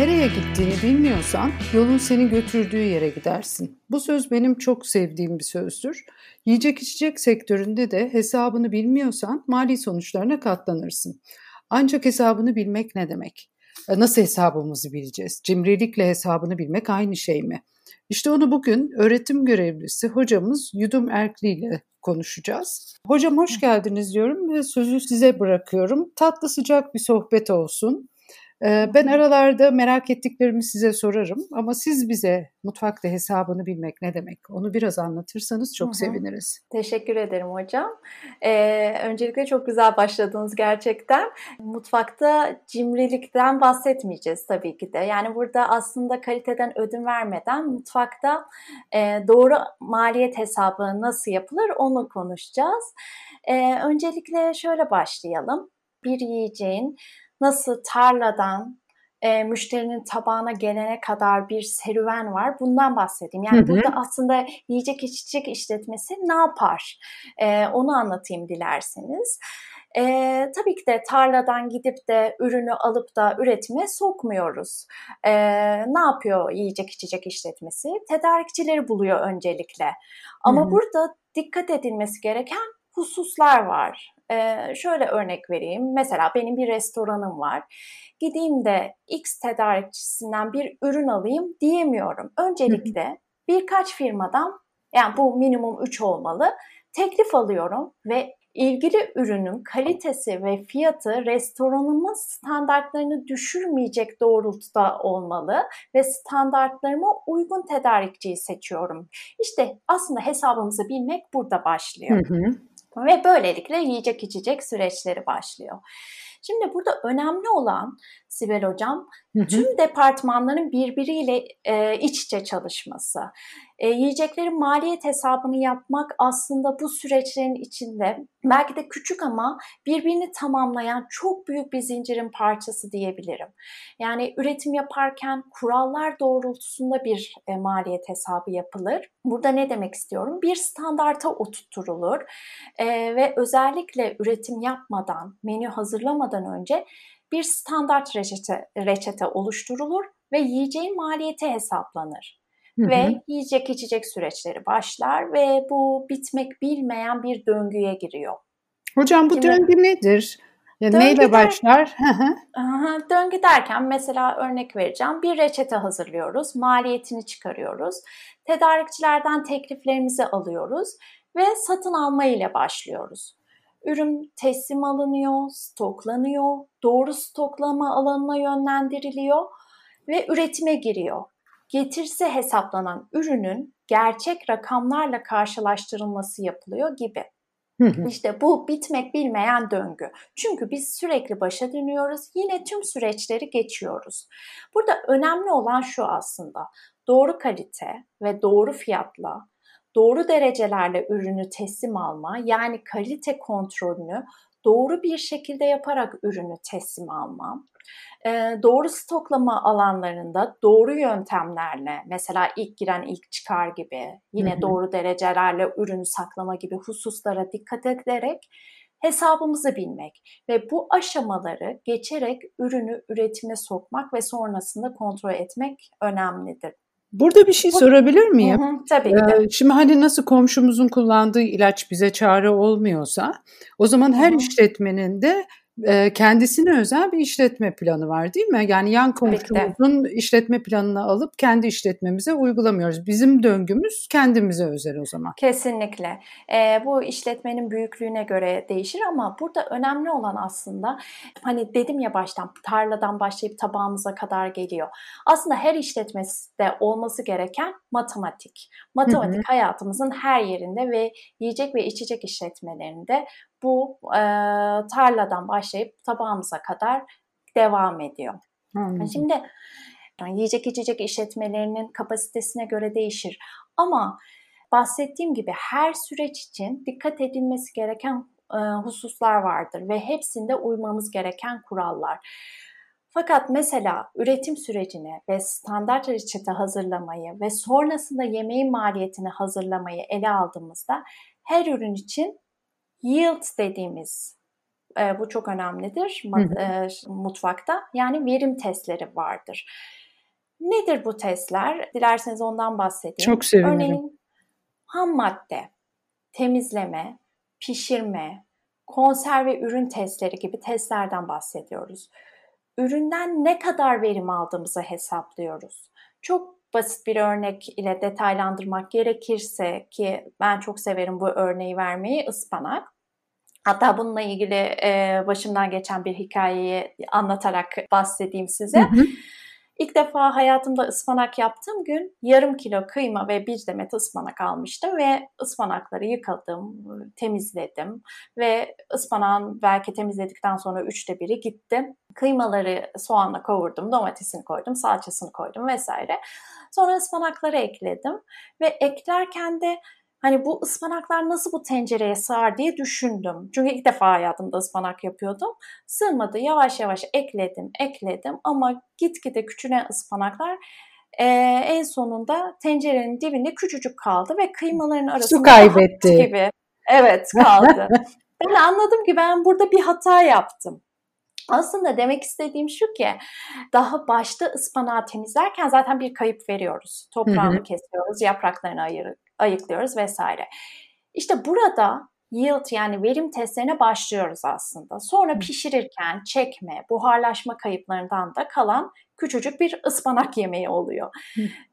Nereye gittiğini bilmiyorsan yolun seni götürdüğü yere gidersin. Bu söz benim çok sevdiğim bir sözdür. Yiyecek içecek sektöründe de hesabını bilmiyorsan mali sonuçlarına katlanırsın. Ancak hesabını bilmek ne demek? E, nasıl hesabımızı bileceğiz? Cimrilikle hesabını bilmek aynı şey mi? İşte onu bugün öğretim görevlisi hocamız Yudum Erkli ile konuşacağız. Hocam hoş geldiniz diyorum ve sözü size bırakıyorum. Tatlı sıcak bir sohbet olsun. Ben aralarda merak ettiklerimi size sorarım ama siz bize mutfakta hesabını bilmek ne demek? Onu biraz anlatırsanız çok Hı-hı. seviniriz. Teşekkür ederim hocam. Ee, öncelikle çok güzel başladınız gerçekten. Mutfakta cimrilikten bahsetmeyeceğiz tabii ki de. Yani burada aslında kaliteden ödün vermeden mutfakta e, doğru maliyet hesabı nasıl yapılır onu konuşacağız. Ee, öncelikle şöyle başlayalım. Bir yiyeceğin nasıl tarladan e, müşterinin tabağına gelene kadar bir serüven var. Bundan bahsedeyim. Yani hı hı. burada aslında yiyecek içecek işletmesi ne yapar? E, onu anlatayım dilerseniz. E, tabii ki de tarladan gidip de ürünü alıp da üretime sokmuyoruz. E, ne yapıyor yiyecek içecek işletmesi? Tedarikçileri buluyor öncelikle. Ama hı burada dikkat edilmesi gereken hususlar var. Ee, şöyle örnek vereyim. Mesela benim bir restoranım var. Gideyim de X tedarikçisinden bir ürün alayım diyemiyorum. Öncelikle birkaç firmadan yani bu minimum 3 olmalı. Teklif alıyorum ve ilgili ürünün kalitesi ve fiyatı restoranımın standartlarını düşürmeyecek doğrultuda olmalı ve standartlarıma uygun tedarikçiyi seçiyorum. İşte aslında hesabımızı bilmek burada başlıyor. Hı hı. Ve böylelikle yiyecek içecek süreçleri başlıyor. Şimdi burada önemli olan Sibel Hocam tüm departmanların birbiriyle e, iç içe çalışması. E, yiyeceklerin maliyet hesabını yapmak aslında bu süreçlerin içinde belki de küçük ama birbirini tamamlayan çok büyük bir zincirin parçası diyebilirim. Yani üretim yaparken kurallar doğrultusunda bir e, maliyet hesabı yapılır. Burada ne demek istiyorum? Bir standarta oturtulur e, ve özellikle üretim yapmadan, menü hazırlamadan önce bir standart reçete, reçete oluşturulur ve yiyeceğin maliyeti hesaplanır. Hı hı. Ve yiyecek içecek süreçleri başlar ve bu bitmek bilmeyen bir döngüye giriyor. Hocam bu Şimdi, döngü nedir? Ya döngü neyle başlar? aha, döngü derken mesela örnek vereceğim. Bir reçete hazırlıyoruz, maliyetini çıkarıyoruz. Tedarikçilerden tekliflerimizi alıyoruz ve satın alma ile başlıyoruz. Ürün teslim alınıyor, stoklanıyor, doğru stoklama alanına yönlendiriliyor ve üretime giriyor. Getirse hesaplanan ürünün gerçek rakamlarla karşılaştırılması yapılıyor gibi. İşte bu bitmek bilmeyen döngü. Çünkü biz sürekli başa dönüyoruz. Yine tüm süreçleri geçiyoruz. Burada önemli olan şu aslında. Doğru kalite ve doğru fiyatla doğru derecelerle ürünü teslim alma yani kalite kontrolünü doğru bir şekilde yaparak ürünü teslim alma, doğru stoklama alanlarında doğru yöntemlerle mesela ilk giren ilk çıkar gibi yine hı hı. doğru derecelerle ürünü saklama gibi hususlara dikkat ederek hesabımızı bilmek ve bu aşamaları geçerek ürünü üretime sokmak ve sonrasında kontrol etmek önemlidir. Burada bir şey sorabilir miyim? Hı hı, tabii ki. Ee, şimdi hani nasıl komşumuzun kullandığı ilaç bize çare olmuyorsa o zaman her hı hı. işletmenin de kendisine özel bir işletme planı var değil mi? Yani yan komşumuzun işletme planını alıp kendi işletmemize uygulamıyoruz. Bizim döngümüz kendimize özel o zaman. Kesinlikle. E, bu işletmenin büyüklüğüne göre değişir ama burada önemli olan aslında hani dedim ya baştan tarladan başlayıp tabağımıza kadar geliyor. Aslında her işletmede olması gereken matematik. Matematik hı hı. hayatımızın her yerinde ve yiyecek ve içecek işletmelerinde bu e, tarladan başlayıp tabağımıza kadar devam ediyor. Hmm. Şimdi yani yiyecek içecek işletmelerinin kapasitesine göre değişir. Ama bahsettiğim gibi her süreç için dikkat edilmesi gereken e, hususlar vardır ve hepsinde uymamız gereken kurallar. Fakat mesela üretim sürecini ve standart reçete hazırlamayı ve sonrasında yemeğin maliyetini hazırlamayı ele aldığımızda her ürün için yield dediğimiz E, bu çok önemlidir e, mutfakta. Yani verim testleri vardır. Nedir bu testler? Dilerseniz ondan bahsedeyim. Çok sevinirim. Örneğin ham madde, temizleme, pişirme, konserve ürün testleri gibi testlerden bahsediyoruz. Üründen ne kadar verim aldığımızı hesaplıyoruz. Çok basit bir örnek ile detaylandırmak gerekirse ki ben çok severim bu örneği vermeyi ıspanak. Hatta bununla ilgili e, başımdan geçen bir hikayeyi anlatarak bahsedeyim size. Hı hı. İlk defa hayatımda ıspanak yaptığım gün yarım kilo kıyma ve bir demet ıspanak almıştım ve ıspanakları yıkadım, temizledim ve ıspanağın belki temizledikten sonra üçte biri gitti. Kıymaları soğanla kavurdum, domatesini koydum, salçasını koydum vesaire. Sonra ıspanakları ekledim ve eklerken de hani bu ıspanaklar nasıl bu tencereye sığar diye düşündüm. Çünkü ilk defa hayatımda ıspanak yapıyordum. Sığmadı yavaş yavaş ekledim ekledim ama gitgide küçülen ıspanaklar e, en sonunda tencerenin dibinde küçücük kaldı ve kıymaların arasında su kaybetti gibi. Evet kaldı. ben anladım ki ben burada bir hata yaptım. Aslında demek istediğim şu ki daha başta ıspanağı temizlerken zaten bir kayıp veriyoruz. Toprağını kesiyoruz, yapraklarını ayır, ayıklıyoruz vesaire. İşte burada yield yani verim testlerine başlıyoruz aslında. Sonra pişirirken çekme, buharlaşma kayıplarından da kalan küçücük bir ıspanak yemeği oluyor.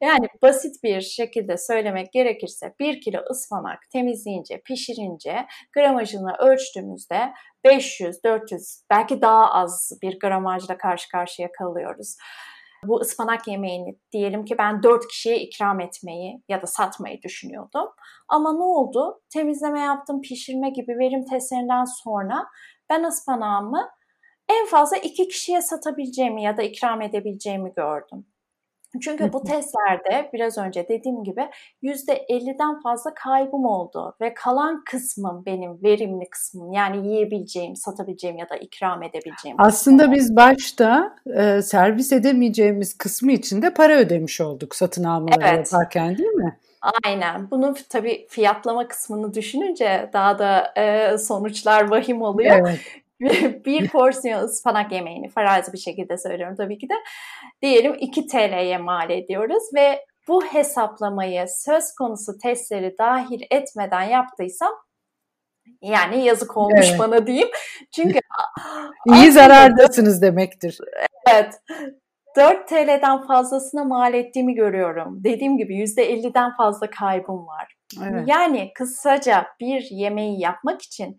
Yani basit bir şekilde söylemek gerekirse bir kilo ıspanak temizleyince, pişirince gramajını ölçtüğümüzde 500, 400 belki daha az bir gramajla karşı karşıya kalıyoruz bu ıspanak yemeğini diyelim ki ben 4 kişiye ikram etmeyi ya da satmayı düşünüyordum. Ama ne oldu? Temizleme yaptım, pişirme gibi verim testlerinden sonra ben ıspanağımı en fazla 2 kişiye satabileceğimi ya da ikram edebileceğimi gördüm. Çünkü bu testlerde biraz önce dediğim gibi %50'den fazla kaybım oldu ve kalan kısmım benim verimli kısmım yani yiyebileceğim, satabileceğim ya da ikram edebileceğim. Aslında kısmım. biz başta e, servis edemeyeceğimiz kısmı için de para ödemiş olduk satın almaları evet. yaparken değil mi? Aynen. Bunun tabii fiyatlama kısmını düşününce daha da e, sonuçlar vahim oluyor. Evet. bir porsiyon ıspanak yemeğini farazi bir şekilde söylüyorum tabii ki de diyelim 2 TL'ye mal ediyoruz ve bu hesaplamayı söz konusu testleri dahil etmeden yaptıysam yani yazık olmuş evet. bana diyeyim. Çünkü iyi zarardasınız demektir. Evet. 4 TL'den fazlasına mal ettiğimi görüyorum. Dediğim gibi %50'den fazla kaybım var. Evet. Yani kısaca bir yemeği yapmak için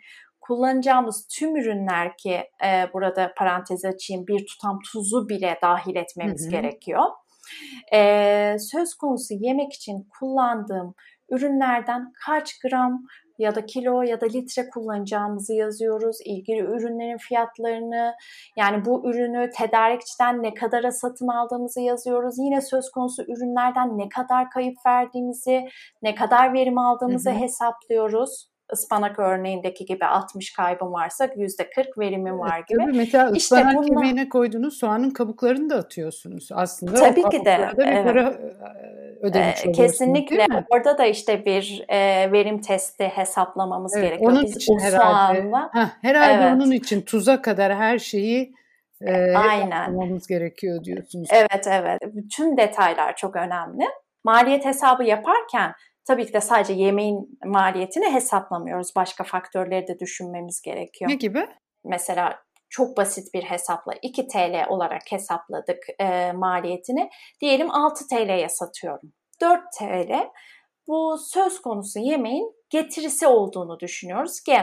kullanacağımız tüm ürünler ki e, burada parantez açayım bir tutam tuzu bile dahil etmemiz hı hı. gerekiyor. E, söz konusu yemek için kullandığım ürünlerden kaç gram ya da kilo ya da litre kullanacağımızı yazıyoruz. İlgili ürünlerin fiyatlarını yani bu ürünü tedarikçiden ne kadara satın aldığımızı yazıyoruz. Yine söz konusu ürünlerden ne kadar kayıp verdiğimizi, ne kadar verim aldığımızı hı hı. hesaplıyoruz ıspanak örneğindeki gibi 60 kaybım varsa %40 verimim var gibi. Tabii mesela işte ıspanak bununla... yemeğine koyduğunuz soğanın kabuklarını da atıyorsunuz aslında. Tabii ki de. bir evet. para ödemiş ee, Kesinlikle. Orada da işte bir e, verim testi hesaplamamız evet, gerekiyor. Onun Biz için o herhalde, soğanla, heh, herhalde evet. onun için tuza kadar her şeyi e, Aynen. gerekiyor diyorsunuz. Evet evet. Bütün detaylar çok önemli. Maliyet hesabı yaparken Tabii ki de sadece yemeğin maliyetini hesaplamıyoruz. Başka faktörleri de düşünmemiz gerekiyor. Ne gibi? Mesela çok basit bir hesapla 2 TL olarak hesapladık e, maliyetini. Diyelim 6 TL'ye satıyorum. 4 TL bu söz konusu yemeğin getirisi olduğunu düşünüyoruz ki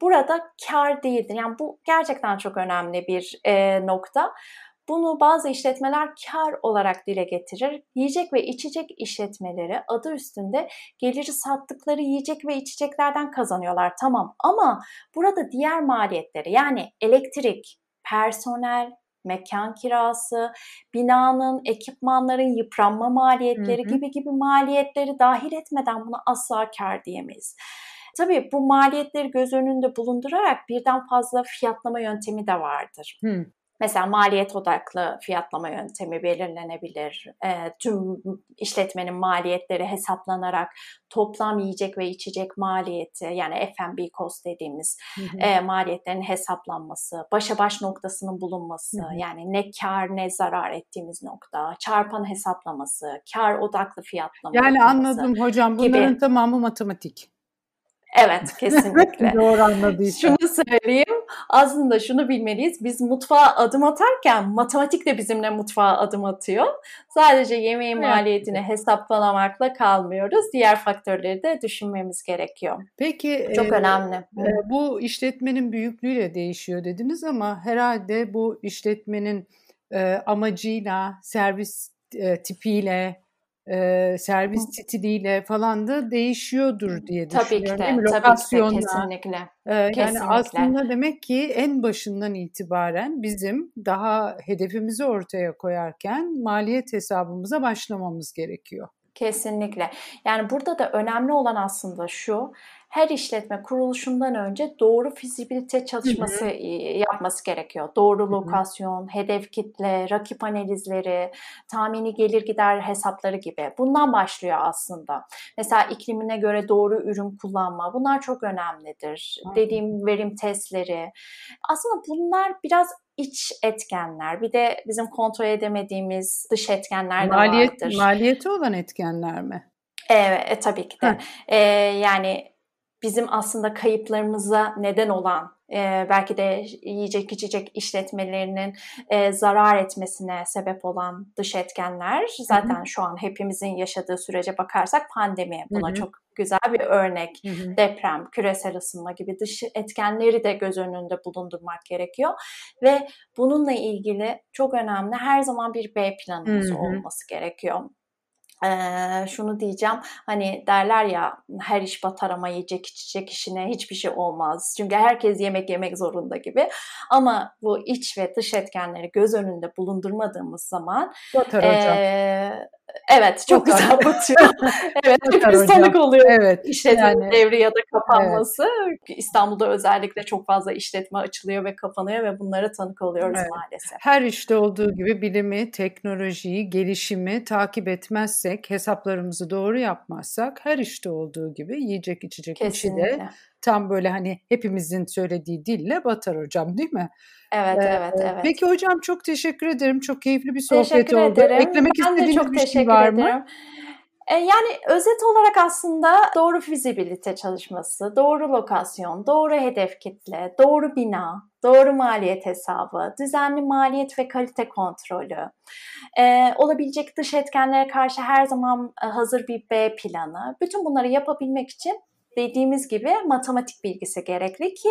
burada kar değildir. Yani bu gerçekten çok önemli bir e, nokta. Bunu bazı işletmeler kar olarak dile getirir. Yiyecek ve içecek işletmeleri adı üstünde geliri sattıkları yiyecek ve içeceklerden kazanıyorlar tamam ama burada diğer maliyetleri yani elektrik, personel, mekan kirası, binanın, ekipmanların yıpranma maliyetleri hı hı. gibi gibi maliyetleri dahil etmeden buna asla kar diyemeyiz. Tabii bu maliyetleri göz önünde bulundurarak birden fazla fiyatlama yöntemi de vardır. Hı. Mesela maliyet odaklı fiyatlama yöntemi belirlenebilir. E, tüm işletmenin maliyetleri hesaplanarak toplam yiyecek ve içecek maliyeti yani F&B cost dediğimiz hı hı. E, maliyetlerin hesaplanması, başa baş noktasının bulunması, hı hı. yani ne kar ne zarar ettiğimiz nokta, çarpan hesaplaması, kar odaklı fiyatlama. Yani anladım hocam bunların gibi. tamamı matematik. Evet kesinlikle. Doğru anladıysam. Şunu söyleyeyim aslında şunu bilmeliyiz biz mutfağa adım atarken matematik de bizimle mutfağa adım atıyor. Sadece yemeğin evet. maliyetini hesaplamakla kalmıyoruz. Diğer faktörleri de düşünmemiz gerekiyor. Peki çok e, önemli. E, bu işletmenin büyüklüğüyle değişiyor dediniz ama herhalde bu işletmenin e, amacıyla, servis e, tipiyle, e, servis stiliyle falan da değişiyordur diye düşünüyorum. Tabii ki de, tabii ki de kesinlikle. E, yani kesinlikle. aslında demek ki en başından itibaren bizim daha hedefimizi ortaya koyarken maliyet hesabımıza başlamamız gerekiyor. Kesinlikle. Yani burada da önemli olan aslında şu, her işletme kuruluşundan önce doğru fizibilite çalışması hı hı. yapması gerekiyor. Doğru lokasyon, hı hı. hedef kitle, rakip analizleri, tahmini gelir gider hesapları gibi. Bundan başlıyor aslında. Mesela iklimine göre doğru ürün kullanma. Bunlar çok önemlidir. Hı. Dediğim verim testleri. Aslında bunlar biraz iç etkenler. Bir de bizim kontrol edemediğimiz dış etkenler de Maliyet, vardır. Maliyeti olan etkenler mi? Evet, e, tabii ki de. E, yani bizim aslında kayıplarımıza neden olan e, belki de yiyecek içecek işletmelerinin e, zarar etmesine sebep olan dış etkenler zaten Hı-hı. şu an hepimizin yaşadığı sürece bakarsak pandemi buna Hı-hı. çok güzel bir örnek. Hı-hı. Deprem, küresel ısınma gibi dış etkenleri de göz önünde bulundurmak gerekiyor ve bununla ilgili çok önemli her zaman bir B planımız Hı-hı. olması gerekiyor. Ee, şunu diyeceğim hani derler ya her iş batar ama yiyecek içecek işine hiçbir şey olmaz. Çünkü herkes yemek yemek zorunda gibi. Ama bu iç ve dış etkenleri göz önünde bulundurmadığımız zaman batar e, hocam. Evet çok Batar. güzel batıyor. evet hepimiz tanık oluyor. Evet. İşletme yani, devri ya da kapanması. Evet. İstanbul'da özellikle çok fazla işletme açılıyor ve kapanıyor ve bunlara tanık oluyoruz evet. maalesef. Her işte olduğu gibi bilimi, teknolojiyi, gelişimi takip etmezsek, hesaplarımızı doğru yapmazsak her işte olduğu gibi yiyecek içecek Kesinlikle. işi de tam böyle hani hepimizin söylediği dille batar hocam değil mi? Evet, ee, evet, evet. Peki hocam çok teşekkür ederim. Çok keyifli bir sohbet teşekkür oldu. Ederim. Eklemek ben istediğiniz çok bir şey var ederim. mı? Yani özet olarak aslında doğru fizibilite çalışması, doğru lokasyon, doğru hedef kitle, doğru bina, doğru maliyet hesabı, düzenli maliyet ve kalite kontrolü, ee, olabilecek dış etkenlere karşı her zaman hazır bir B planı. Bütün bunları yapabilmek için dediğimiz gibi matematik bilgisi gerekli ki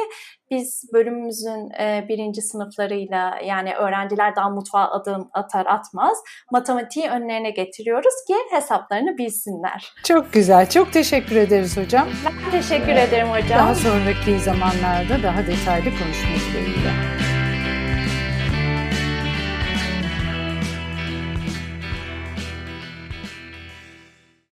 biz bölümümüzün e, birinci sınıflarıyla yani öğrenciler daha mutfağa adım atar atmaz matematiği önlerine getiriyoruz ki hesaplarını bilsinler. Çok güzel. Çok teşekkür ederiz hocam. Ben teşekkür ederim hocam. Daha sonraki zamanlarda daha detaylı konuşmak dileğiyle.